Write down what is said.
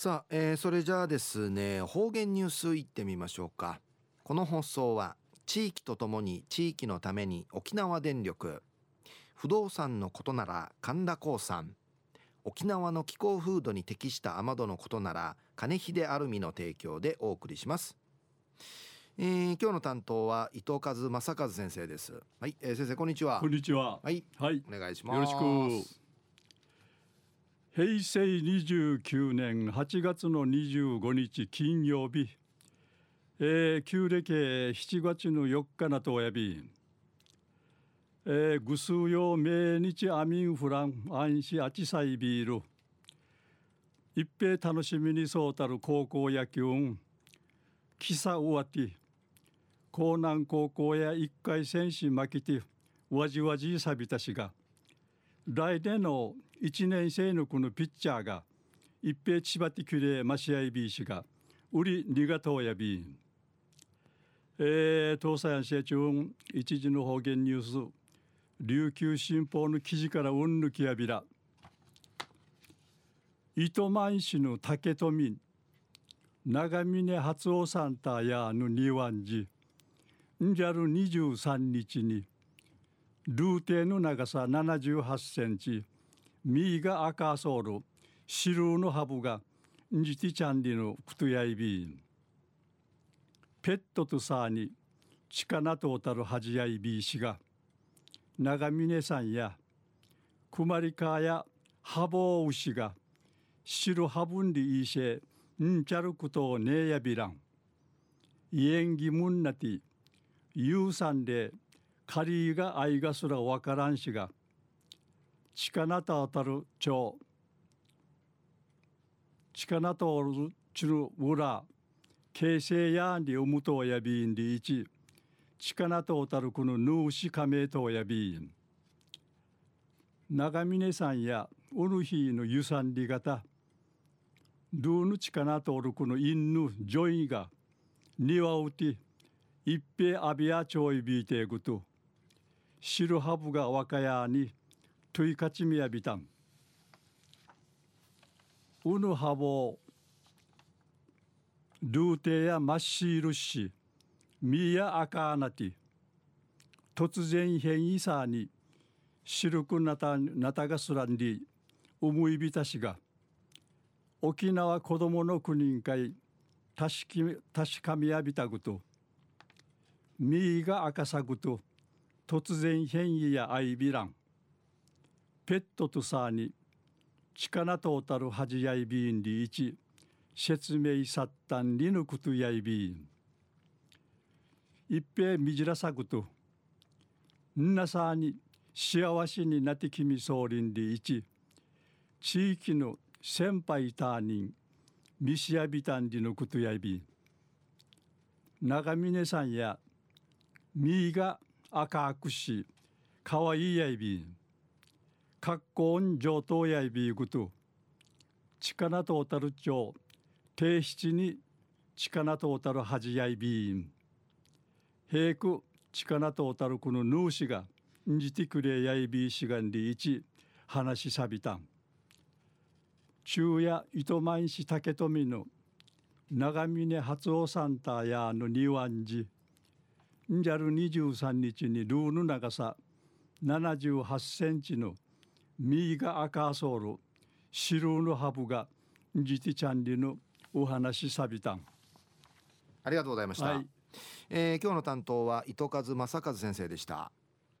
さあ、えー、それじゃあですね方言ニュースいってみましょうか。この放送は地域とともに地域のために沖縄電力不動産のことなら神田興産沖縄の気候風土に適した雨戸のことなら金秀アルミの提供でお送りします、えー、今日の担当は伊藤和正和先生です。はい、えー、先生こんにちは。こんにちは。はい、はい、お願いします。よろしく平成29年8月の25日金曜日、えー、旧暦7月の4日なとおやび、えー、ぐすうよ命日アミンフラン安心アチサイビール。一平楽しみにそうたる高校野球んキサウワティ江南高校や一回戦士負けてわじわじさびたしが。来年の1年生のこのピッチャーが一平千葉ティキュレマシアイビー氏が売りリガトーヤビーえー、東西安市中一時の方言ニュース琉球新報の記事からうんぬきやびら。糸満市の竹富長峰初夫サンタやの庭寺んじゃる23日にルーテの長さ78センチ。ミーが赤ソールシルーのハブがんじてちゃんりのクトヤイビーン。ペットとさに力とおたるはじやいびいしが。長峰さんやくまりかやハボウシが。白ハブンリいしんちゃることをねやびらん。イエンギムンナティユーサンでカリーがアイガスラワカランシガチカナタアタルチョウチカナタオルチルウラ形成ヤんりウムトウヤビンリイチチカナタオタルクヌヌウシカメトウヤビンナガミネさんやウルヒーのユサンリ型ドゥーヌチカナトルクのインヌジョインが庭をうて一平アビアチョウイビーテグトと白ハブが若やにトゥイカチミヤビタンウヌハボルーテやマッシールシミヤアカーナティ突然変異さにシルクナタナタガスランディウムイビタシが沖縄子どもの国会確かみやびたぐとミーが赤さぐと突然変異やアイビランペットとさに力とおたるはじやいびんりいち説明さったんりぬくとやいびん一平みじらさぐとんなさに幸せになってきみそうりんりいち地域の先輩ターニンミシアビタンりのことやいびん長峰さんやみが赤くしかわいいやいびん格好上等やいびぐと力とおたる町定七に力とおたるはじやいびん平く力とおたるこのヌーシがんじてくれやいびしがんりいち話しさびたん。中夜糸満市竹富の長峰初夫サンタやの庭んじんじゃる23日にルーの長さ78センチのミーが赤ソールシルーのハブがジティチャンリのお話さびたん。ありがとうございました、はい、えー、今日の担当は糸数正和先生でした